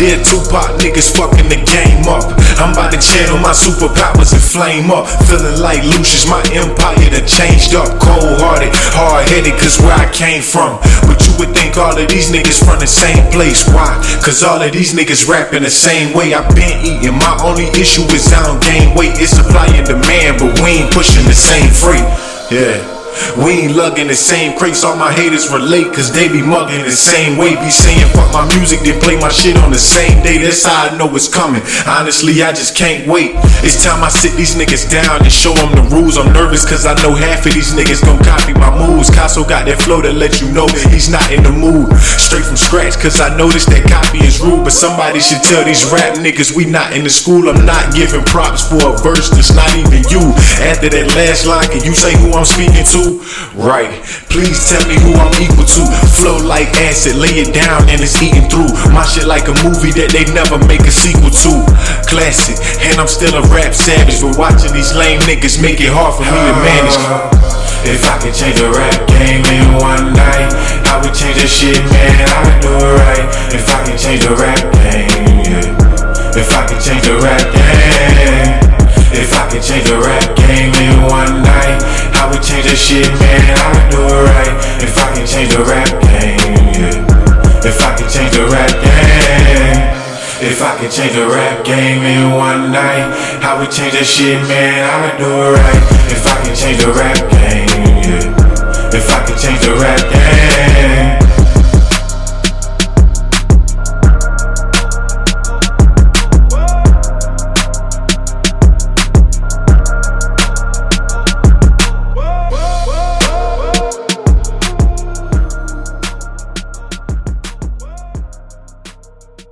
Dear Tupac, niggas fucking the game up. I'm about to channel my superpowers and flame up. Feeling like Lucious, my empire done changed up. Cold hearted, hard headed, cause where I came from. But you would think all of these niggas from the same place. Why? Cause all of these niggas rapping the same way. I've been eating. My only issue is I don't gain weight. It's supply and demand, but we ain't pushing the same freight. Yeah. We ain't lugging the same crates, all my haters relate, cause they be mugging the same way. Be saying fuck my music, then play my shit on the same day. That's how I know it's coming. Honestly, I just can't wait. It's time I sit these niggas down and show them the rules. I'm nervous cause I know half of these niggas gon' copy my moves. Casso got that flow to let you know he's not in the mood. Straight from scratch, cause I noticed that copy is rude. But somebody should tell these rap niggas we not in the school. I'm not giving props for a verse that's not even you. After that last line, can you say who I'm speaking to? Right. Please tell me who I'm equal to. Flow like acid, lay it down and it's eating through. My shit like a movie that they never make a sequel to. Classic, and I'm still a rap savage. But watching these lame niggas make it hard for me to manage. If I could change the rap game in one night, I would change the shit, man. I would do it right. If I could change the rap game, yeah. If I could change the rap game. Shit, man. I would do it right. If I could change the rap game, yeah. If I could change the rap game. If I could change the rap game in one night, how would change the shit, man. I would do it right. If I could change the rap game, yeah. If I could change the rap game.